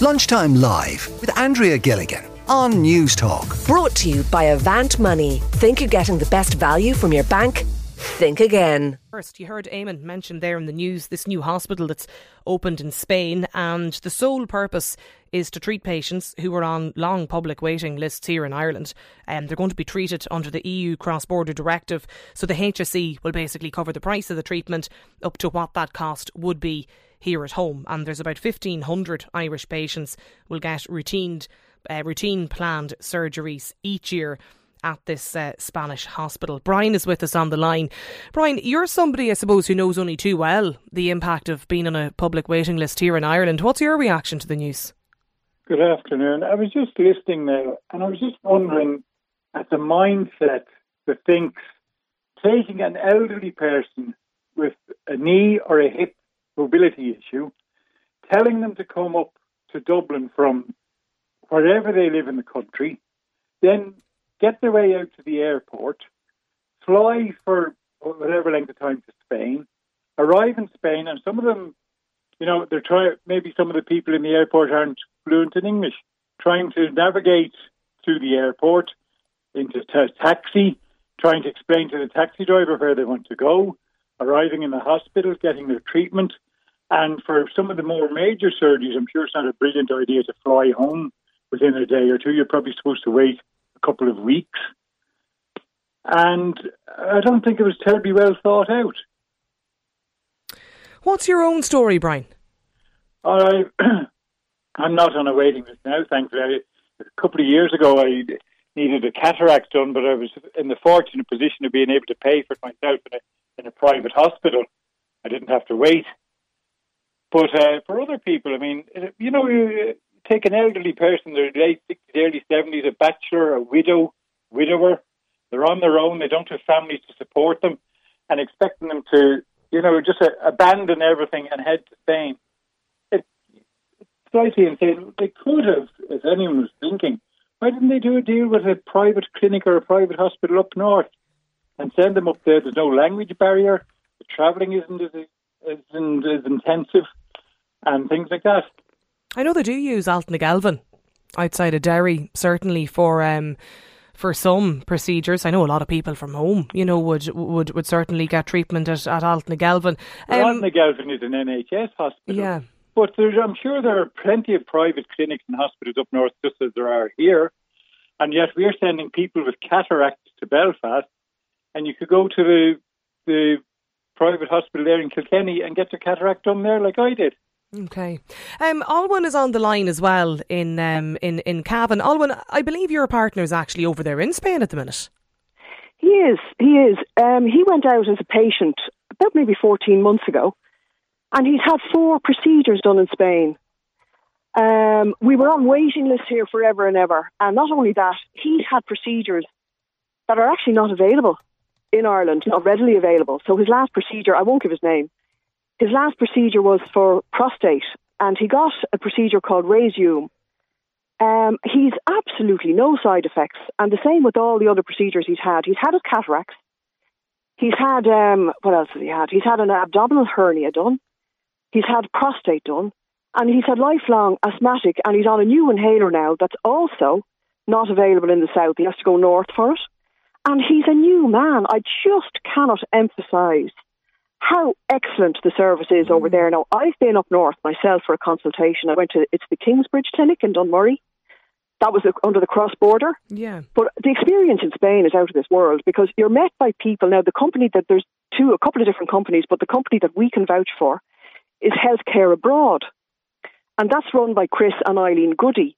Lunchtime Live with Andrea Gilligan on News Talk. Brought to you by Avant Money. Think you're getting the best value from your bank? Think again. First, you heard Eamon mentioned there in the news this new hospital that's opened in Spain, and the sole purpose is to treat patients who are on long public waiting lists here in Ireland. And um, they're going to be treated under the EU cross border directive. So the HSE will basically cover the price of the treatment up to what that cost would be here at home. And there's about 1,500 Irish patients will get routine, uh, routine planned surgeries each year at this uh, Spanish hospital. Brian is with us on the line. Brian, you're somebody, I suppose, who knows only too well the impact of being on a public waiting list here in Ireland. What's your reaction to the news? Good afternoon. I was just listening there, and I was just wondering at the mindset that thinks taking an elderly person with a knee or a hip mobility issue, telling them to come up to Dublin from wherever they live in the country, then get their way out to the airport, fly for whatever length of time to Spain, arrive in Spain, and some of them, you know, they're trying. Maybe some of the people in the airport aren't fluent in English, trying to navigate through the airport into a taxi, trying to explain to the taxi driver where they want to go, arriving in the hospital, getting their treatment. And for some of the more major surgeries, I'm sure it's not a brilliant idea to fly home within a day or two. You're probably supposed to wait a couple of weeks. And I don't think it was terribly well thought out. What's your own story, Brian? I, I'm not on a waiting list now, thankfully. A couple of years ago, I needed a cataract done, but I was in the fortunate position of being able to pay for it myself in a, in a private hospital. I didn't have to wait. But uh, for other people, I mean, you know, you take an elderly person, they're late 60s, early 70s, a bachelor, a widow, widower, they're on their own, they don't have families to support them, and expecting them to, you know, just uh, abandon everything and head to Spain. It's slightly insane. They could have, as anyone was thinking, why didn't they do a deal with a private clinic or a private hospital up north and send them up there? There's no language barrier. The travelling isn't as, as intensive and things like that. I know they do use Galvin outside of Derry, certainly for um, for some procedures. I know a lot of people from home, you know, would would, would certainly get treatment at, at Altnagelvin. Um, is an NHS hospital. Yeah. But I'm sure there are plenty of private clinics and hospitals up north, just as there are here. And yet we're sending people with cataracts to Belfast, and you could go to the the private hospital there in Kilkenny and get your cataract done there, like I did. Okay. Um, Alwyn is on the line as well in um, in in Cavan. Alwyn, I believe your partner is actually over there in Spain at the minute. He is. He is. Um, he went out as a patient about maybe 14 months ago, and he's had four procedures done in Spain. Um, we were on waiting lists here forever and ever, and not only that, he's had procedures that are actually not available in Ireland, not readily available. So his last procedure, I won't give his name, his last procedure was for prostate, and he got a procedure called Rezum. Um, he's absolutely no side effects, and the same with all the other procedures he's had. He's had his cataracts. He's had um, what else has he had? He's had an abdominal hernia done. He's had prostate done, and he's had lifelong asthmatic, and he's on a new inhaler now that's also not available in the south. He has to go north for it, and he's a new man. I just cannot emphasise how excellent the service is over mm. there. Now, I've been up north myself for a consultation. I went to it's the Kingsbridge Clinic in Dunmurry. That was under the cross border. Yeah. But the experience in Spain is out of this world because you're met by people. Now, the company that there's two, a couple of different companies, but the company that we can vouch for is Healthcare Abroad. And that's run by Chris and Eileen Goody.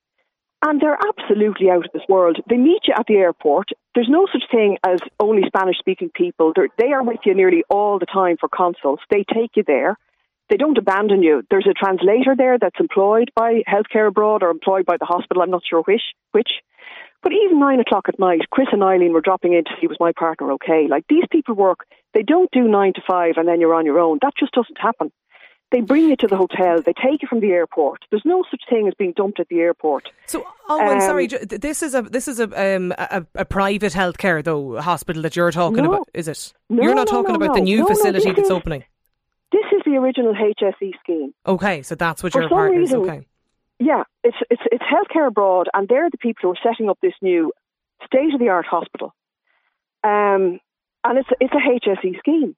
And they're absolutely out of this world. They meet you at the airport. There's no such thing as only Spanish speaking people. They're, they are with you nearly all the time for consults. They take you there. They don't abandon you. There's a translator there that's employed by Healthcare Abroad or employed by the hospital. I'm not sure which. which. But even nine o'clock at night, Chris and Eileen were dropping in to see was my partner okay. Like these people work, they don't do nine to five and then you're on your own. That just doesn't happen. They bring you to the hotel. They take you from the airport. There's no such thing as being dumped at the airport. So, oh, um, sorry. This is a this is a um, a, a, private healthcare though hospital that you're talking no, about. Is it? No, you're not no, talking about the new facility that's is, opening. This is the original HSE scheme. Okay, so that's what For your partner is. Okay. Yeah, it's it's it's healthcare abroad, and they're the people who are setting up this new state of the art hospital. Um, and it's it's a HSE scheme.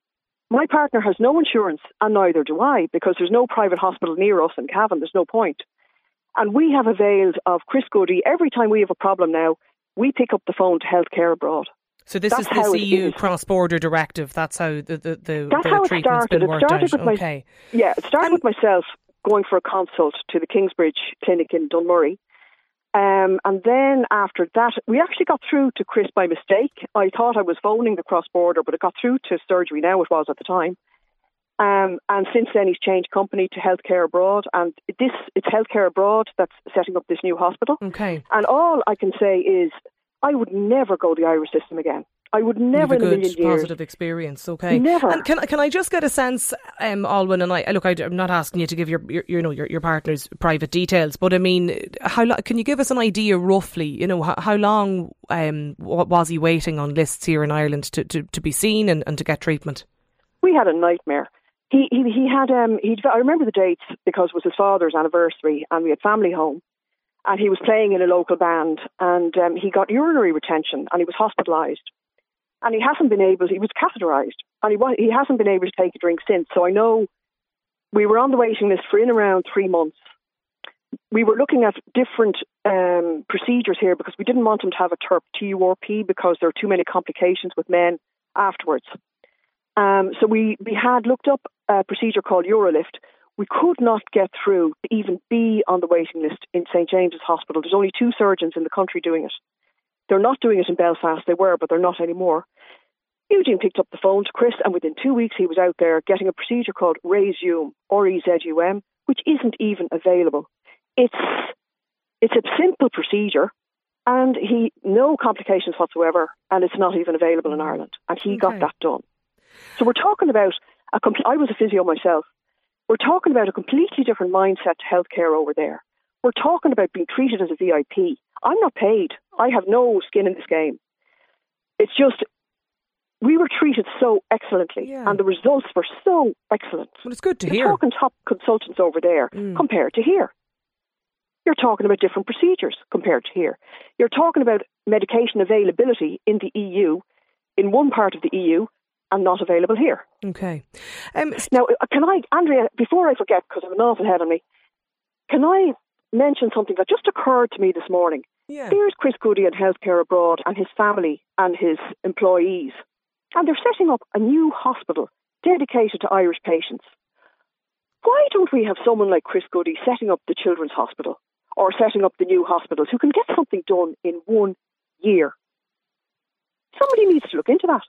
My partner has no insurance, and neither do I, because there's no private hospital near us in Cavan. There's no point. And we have availed of Chris Goody every time we have a problem now. We pick up the phone to Healthcare Abroad. So this That's is this EU cross-border directive. That's how the the, the, That's the how it started. been It worked started out. with my- okay. Yeah, it started with myself going for a consult to the Kingsbridge Clinic in Dunmurry. Um, and then after that, we actually got through to Chris by mistake. I thought I was phoning the cross border, but it got through to surgery now, it was at the time. Um, and since then, he's changed company to Healthcare Abroad. And this it's Healthcare Abroad that's setting up this new hospital. Okay. And all I can say is, I would never go the Irish system again. I would never You've in a good years. positive experience. Okay. Never. And can can I just get a sense, um, Alwyn and I? Look, I, am not asking you to give your, your you know your, your partner's private details, but I mean, how lo- can you give us an idea roughly? You know, how, how long um was he waiting on lists here in Ireland to, to, to be seen and, and to get treatment? we had a nightmare. He he he had um he I remember the dates because it was his father's anniversary and we had family home, and he was playing in a local band and um, he got urinary retention and he was hospitalised, and he hasn't been able he was catheterised and he he hasn't been able to take a drink since. So I know we were on the waiting list for in around three months. We were looking at different um, procedures here because we didn't want him to have a TURP, T-U-R-P, because there are too many complications with men afterwards. Um, so we, we had looked up a procedure called Urolift. We could not get through to even be on the waiting list in St James's Hospital. There's only two surgeons in the country doing it. They're not doing it in Belfast. They were, but they're not anymore. Eugene picked up the phone to Chris, and within two weeks he was out there getting a procedure called Rezum, or E-Z-U-M, which isn't even available. It's it's a simple procedure, and he no complications whatsoever, and it's not even available in mm. Ireland. And he got that done. So we're talking about a. compl- I was a physio myself. We're talking about a completely different mindset to healthcare over there. We're talking about being treated as a VIP. I'm not paid. I have no skin in this game. It's just we were treated so excellently, Yeah. and the results were so excellent. Well, it's good to You're hear. talking top consultants over there Mm. compared to here. You're talking about different procedures compared to here. You're talking about medication availability in the EU, in one part of the EU, and not available here. Okay. Um, Now, uh, can I, Andrea, before I forget, because I have an awful head on me, can I mention something that just occurred to me this morning? Yeah. Here's Chris Goody at Healthcare Abroad and his family and his employees. And they're setting up a new hospital dedicated to Irish patients. Why don't we have someone like Chris Goody setting up the Children's Hospital or setting up the new hospitals who can get something done in one year? Somebody needs to look into that.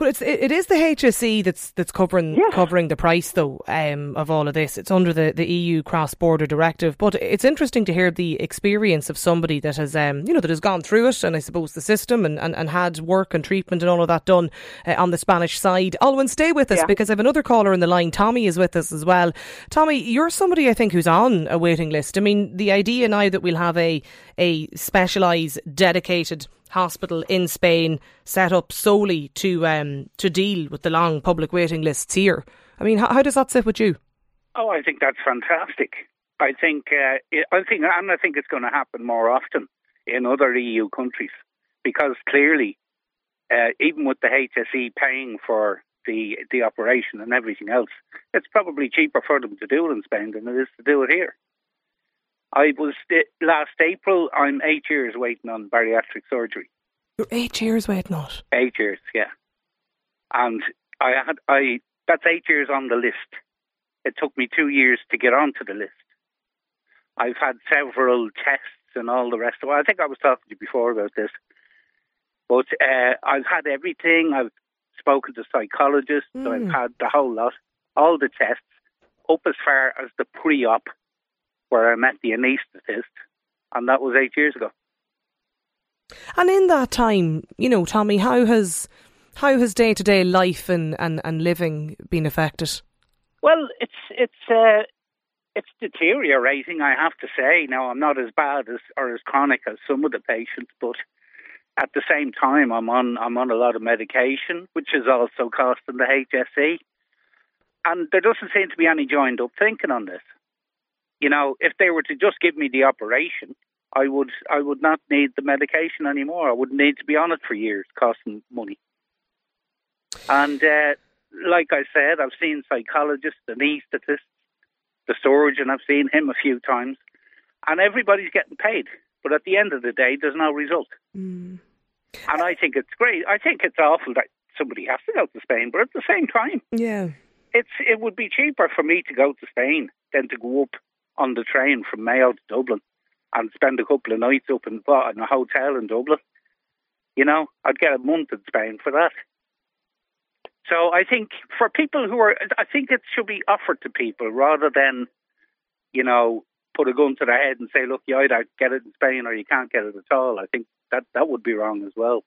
Well, it's it, it is the HSE that's that's covering Yes. covering the price though um, of all of this. It's under the, the EU cross border directive, but it's interesting to hear the experience of somebody that has um, you know that has gone through it, and I suppose the system and, and, and had work and treatment and all of that done uh, on the Spanish side. Alwyn, stay with us Yeah. because I have another caller in the line. Tommy is with us as well. Tommy, you're somebody I think who's on a waiting list. I mean, the idea now that we'll have a a specialised, dedicated hospital in Spain set up solely to um, to deal with the long public waiting lists here. I mean, how, how does that sit with you? Oh, I think that's fantastic. I think uh, I think and I think it's going to happen more often in other EU countries because clearly, uh, even with the HSE paying for the the operation and everything else, it's probably cheaper for them to do it in Spain than it is to do it here. I was last April. I'm eight years waiting on bariatric surgery. You're eight years waiting on it. Eight years, yeah. And I had I that's eight years on the list. It took me two years to get onto the list. I've had several tests and all the rest of it. I think I was talking to you before about this. But uh, I've had everything. I've spoken to psychologists. Mm. I've had the whole lot, all the tests, up as far as the pre-op, where I met the anaesthetist, and that was eight years ago. And in that time, you know, Tommy, how has how has day to day life and, and, and living been affected? Well, it's it's uh, it's deteriorating. I have to say. Now, I'm not as bad as or as chronic as some of the patients, but at the same time, I'm on I'm on a lot of medication, which is also costing the HSE. And there doesn't seem to be any joined up thinking on this. You know, if they were to just give me the operation, I would I would not need the medication anymore. I wouldn't need to be on it for years, costing money. And uh, like I said, I've seen psychologists, anaesthetists, the surgeon. I've seen him a few times, and everybody's getting paid. But at the end of the day, there's no result. Mm. And I think it's great. I think it's awful that somebody has to go to Spain, but at the same time, yeah, it's it would be cheaper for me to go to Spain than to go up on the train from Mayo to Dublin and spend a couple of nights up in, in a hotel in Dublin. You know, I'd get a month in Spain for that. So I think for people who are, I think it should be offered to people rather than, you know, put a gun to their head and say, look, you either get it in Spain or you can't get it at all. I think that that would be wrong as well.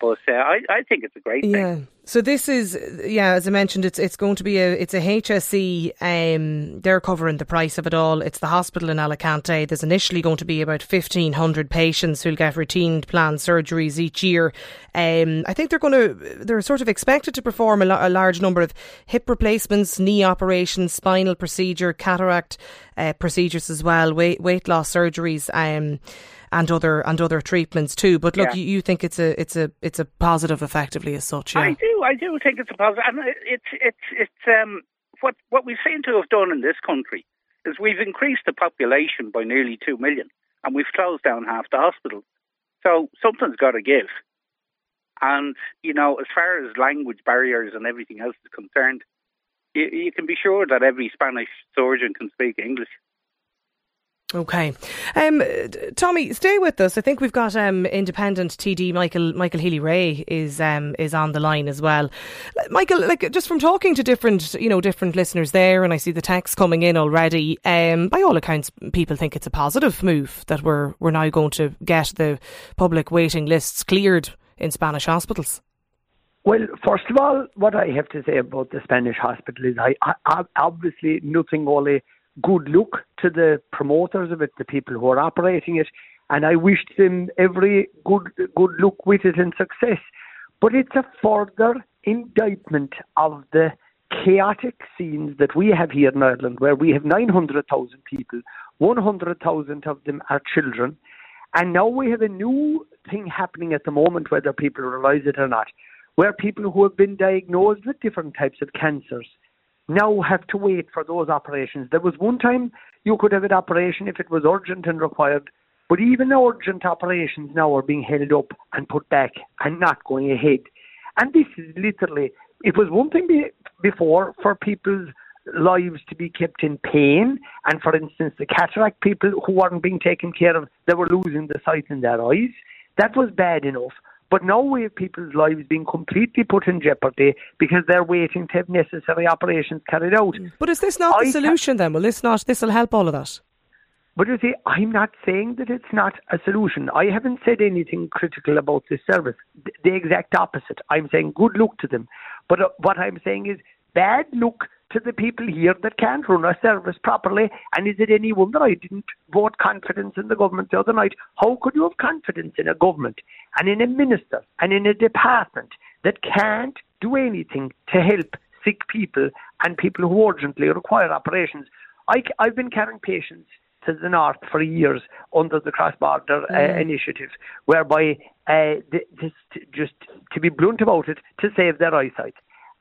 But uh, I, I think it's a great thing. Yeah. So this is, yeah, as I mentioned, it's it's going to be a it's a HSE. Um, they're covering the price of it all. It's the hospital in Alicante. There's initially going to be about fifteen hundred patients who'll get routine planned surgeries each year. Um, I think they're going to they're sort of expected to perform a, a large number of hip replacements, knee operations, spinal procedure, cataract uh, procedures as well, weight weight loss surgeries. Um, and other and other treatments too. But look, yeah. you, you, think it's a it's a it's a positive, effectively as such. Yeah? I do, I do think it's a positive, and it's it's it's um what what we seem to have done in this country is we've increased the population by nearly two million, and we've closed down half the hospitals. So something's got to give. And you know, as far as language barriers and everything else is concerned, you, you can be sure that every Spanish surgeon can speak English. Okay, um, Tommy, stay with us. I think we've got um, independent TD Michael Michael Healy-Rae is um, is on the line as well. Michael, like just from talking to different you know different listeners there, and I see the text coming in already. Um, by all accounts, people think it's a positive move that we're we're now going to get the public waiting lists cleared in Spanish hospitals. Well, first of all, what I have to say about the Spanish hospital is I, I obviously nothing only good luck to the promoters of it, the people who are operating it, and I wish them every good good luck with it and success. But it's a further indictment of the chaotic scenes that we have here in Ireland, where we have 900,000 people, 100,000 of them are children, and now we have a new thing happening at the moment, whether people realise it or not, where people who have been diagnosed with different types of cancers now have to wait for those operations. There was one time you could have an operation if it was urgent and required, but even urgent operations now are being held up and put back and not going ahead. And this is literally, it was one thing be, before for people's lives to be kept in pain. And for instance, the cataract people who weren't being taken care of, they were losing the sight in their eyes. That was bad enough. But now we have people's lives being completely put in jeopardy because they're waiting to have necessary operations carried out. Mm. But is this not I the solution then? Will this not, this will help all of that? But you see, I'm not saying that it's not a solution. I haven't said anything critical about this service. The exact opposite. I'm saying good luck to them. But uh, what I'm saying is bad luck to the people here that can't run a service properly. And is it any wonder I didn't vote confidence in the government the other night? How could you have confidence in a government and in a minister and in a department that can't do anything to help sick people and people who urgently require operations? I, I've been carrying patients to the north for years under the cross-border uh, mm. initiative, whereby uh, this, just to be blunt about it, to save their eyesight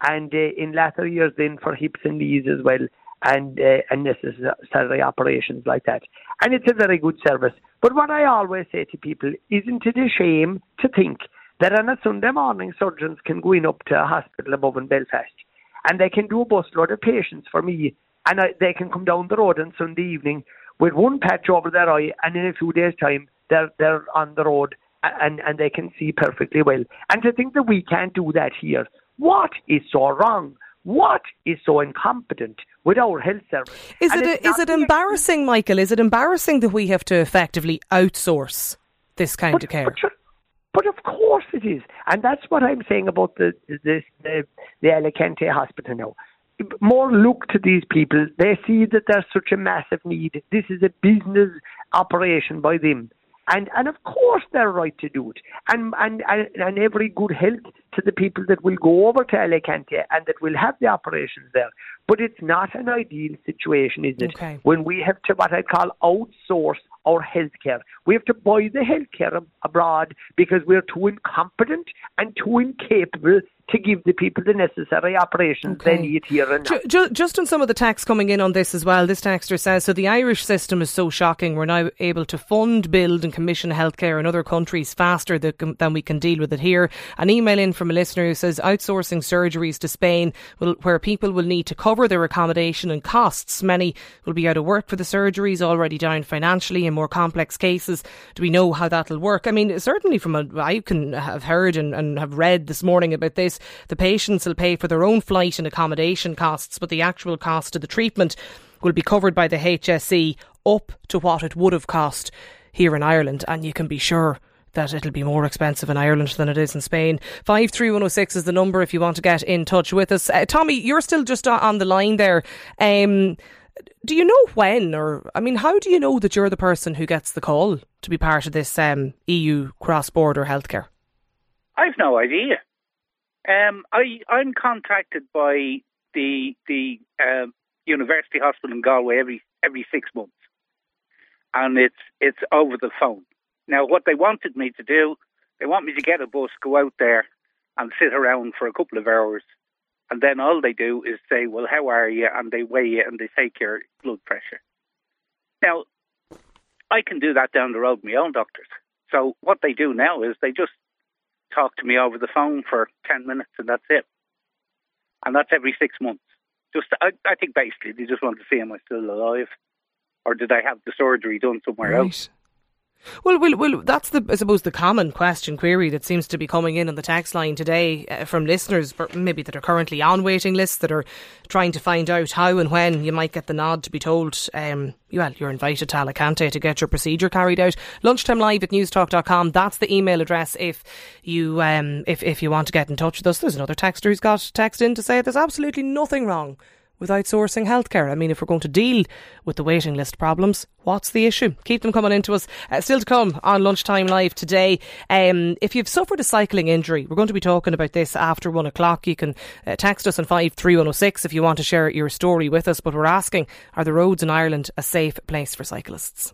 and uh, in latter years then for hips and knees as well and uh, unnecessary operations like that. And it's a very good service. But what I always say to people, isn't it a shame to think that on a Sunday morning surgeons can go in up to a hospital above in Belfast and they can do a busload of patients for me and I, they can come down the road on Sunday evening with one patch over their eye and in a few days' time they're, they're on the road and, and they can see perfectly well. And to think that we can't do that here what is so wrong? What is so incompetent with our health service? Is and it a, is it embarrassing, Michael? Is it embarrassing that we have to effectively outsource this kind but, of care? But, but, of course it is, and that's what I'm saying about the the the, the Alicante hospital now. More look to these people. They see that there's such a massive need. This is a business operation by them. And and of course they're right to do it. And and and, and every good health to the people that will go over to Alicante and that will have the operations there. But it's not an ideal situation, is it? Okay. When we have to what I call outsource our healthcare. We have to buy the healthcare abroad because we're too incompetent and too incapable to give the people the necessary operations Okay. they need here and now. Ju- ju- just on some of the tax coming in on this as well, this texter says so the Irish system is so shocking. We're now able to fund, build, and commission healthcare in other countries faster than, than we can deal with it here. An email in from a listener who says outsourcing surgeries to Spain, will, where people will need to cover their accommodation and costs. Many will be out of work for the surgeries, already down financially in more complex cases. Do we know how that'll work? I mean, certainly from a, I can have heard and, and have read this morning about this. The patients will pay for their own flight and accommodation costs, but the actual cost of the treatment will be covered by the HSE up to what it would have cost here in Ireland. And you can be sure that it'll be more expensive in Ireland than it is in Spain. 53106 is the number if you want to get in touch with us. Uh, Tommy, you're still just on the line there. Um, do you know when, or I mean, how do you know that you're the person who gets the call to be part of this um, EU cross-border healthcare? I've no idea. Um, I I'm contacted by the the um, University Hospital in Galway every every six months, and it's it's over the phone. Now, what they wanted me to do, they want me to get a bus, go out there, and sit around for a couple of hours, and then all they do is say, "Well, how are you?" and they weigh you and they take your blood pressure. Now, I can do that down the road with my own doctors. So what they do now is they just talk to me over the phone for 10 minutes and that's it. And that's every six months. Just, I, I think basically they just want to see am I still alive or did I have the surgery done somewhere else? Well, well, well, that's the, I suppose, the common question query that seems to be coming in on the text line today uh, from listeners, maybe that are currently on waiting lists that are trying to find out how and when you might get the nod to be told, um, well, you're invited to Alicante to get your procedure carried out. Lunchtime live at newstalk.com. That's the email address if you, um, if, if you want to get in touch with us. There's another texter who's got text in to say there's absolutely nothing wrong with outsourcing healthcare. I mean, if we're going to deal with the waiting list problems, what's the issue? Keep them coming into us. Uh, still to come on Lunchtime Live today. Um, if you've suffered a cycling injury, we're going to be talking about this after one o'clock. You can uh, text us on 53106 if you want to share your story with us. But we're asking, are the roads in Ireland a safe place for cyclists?